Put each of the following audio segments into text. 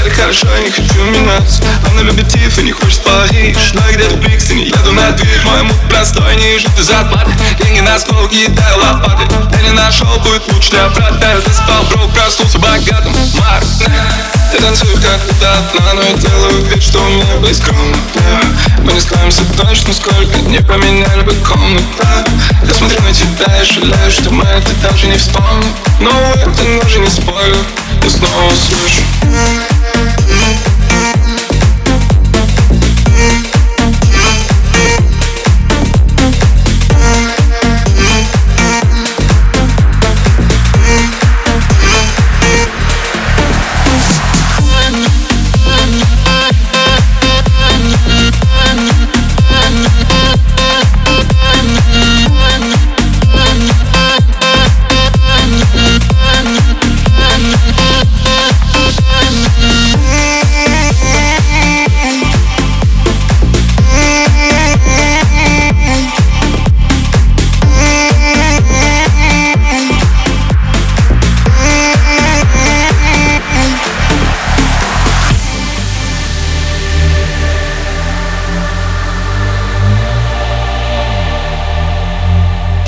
4.20 Это хорошо, я не хочу меняться. Она любит Тиф и не хочет Париж. Но я где-то в Брикстоне еду на дверь. Мой мут простой, не ждут из отплаты Деньги на стол, кидаю лопаты. Я не нашел, будет лучше для брата. Ты спал, бро, проснулся богатым. Марк, я танцую как одна Но я делаю вид, что у меня скромно yeah. Мы не скроемся точно, сколько не поменяли бы комната Я смотрю на тебя и жалею, что мы это даже не вспомним. Но это даже не спойлер Я снова слышу Mm-hmm.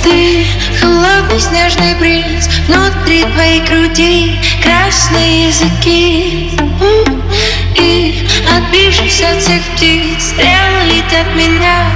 Ты холодный снежный бриз Внутри твоей груди красные языки. И отбившись от всех птиц Стрелы летят меня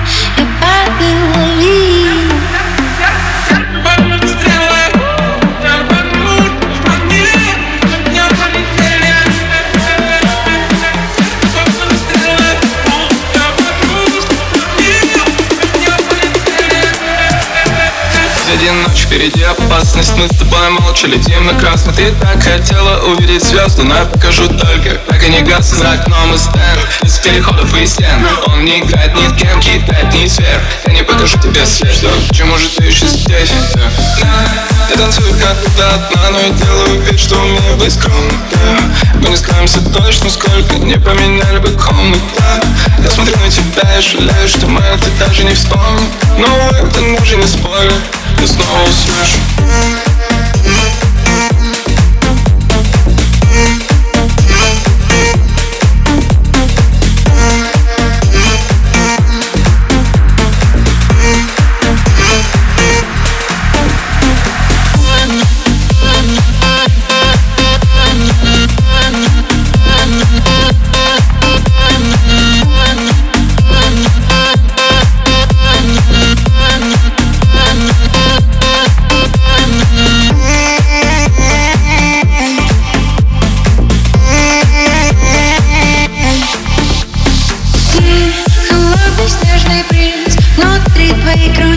Один ночь впереди опасность Мы с тобой молча летим на красный Ты так хотела увидеть звезды Но я покажу только, как они гаснут За окном и стенд, из переходов и стен Он не играет ни с кем, кидает ни сверх Я не покажу тебе свет, что Почему же ты еще здесь? Yeah. Я танцую как одна, но я делаю вид, что умею быть скромным yeah. Мы не скроемся точно, сколько не поменяли бы комнат yeah. Я смотрю на тебя и жалею, что мы это даже не вспомним Но это уже не спойлер, я снова услышу прикрой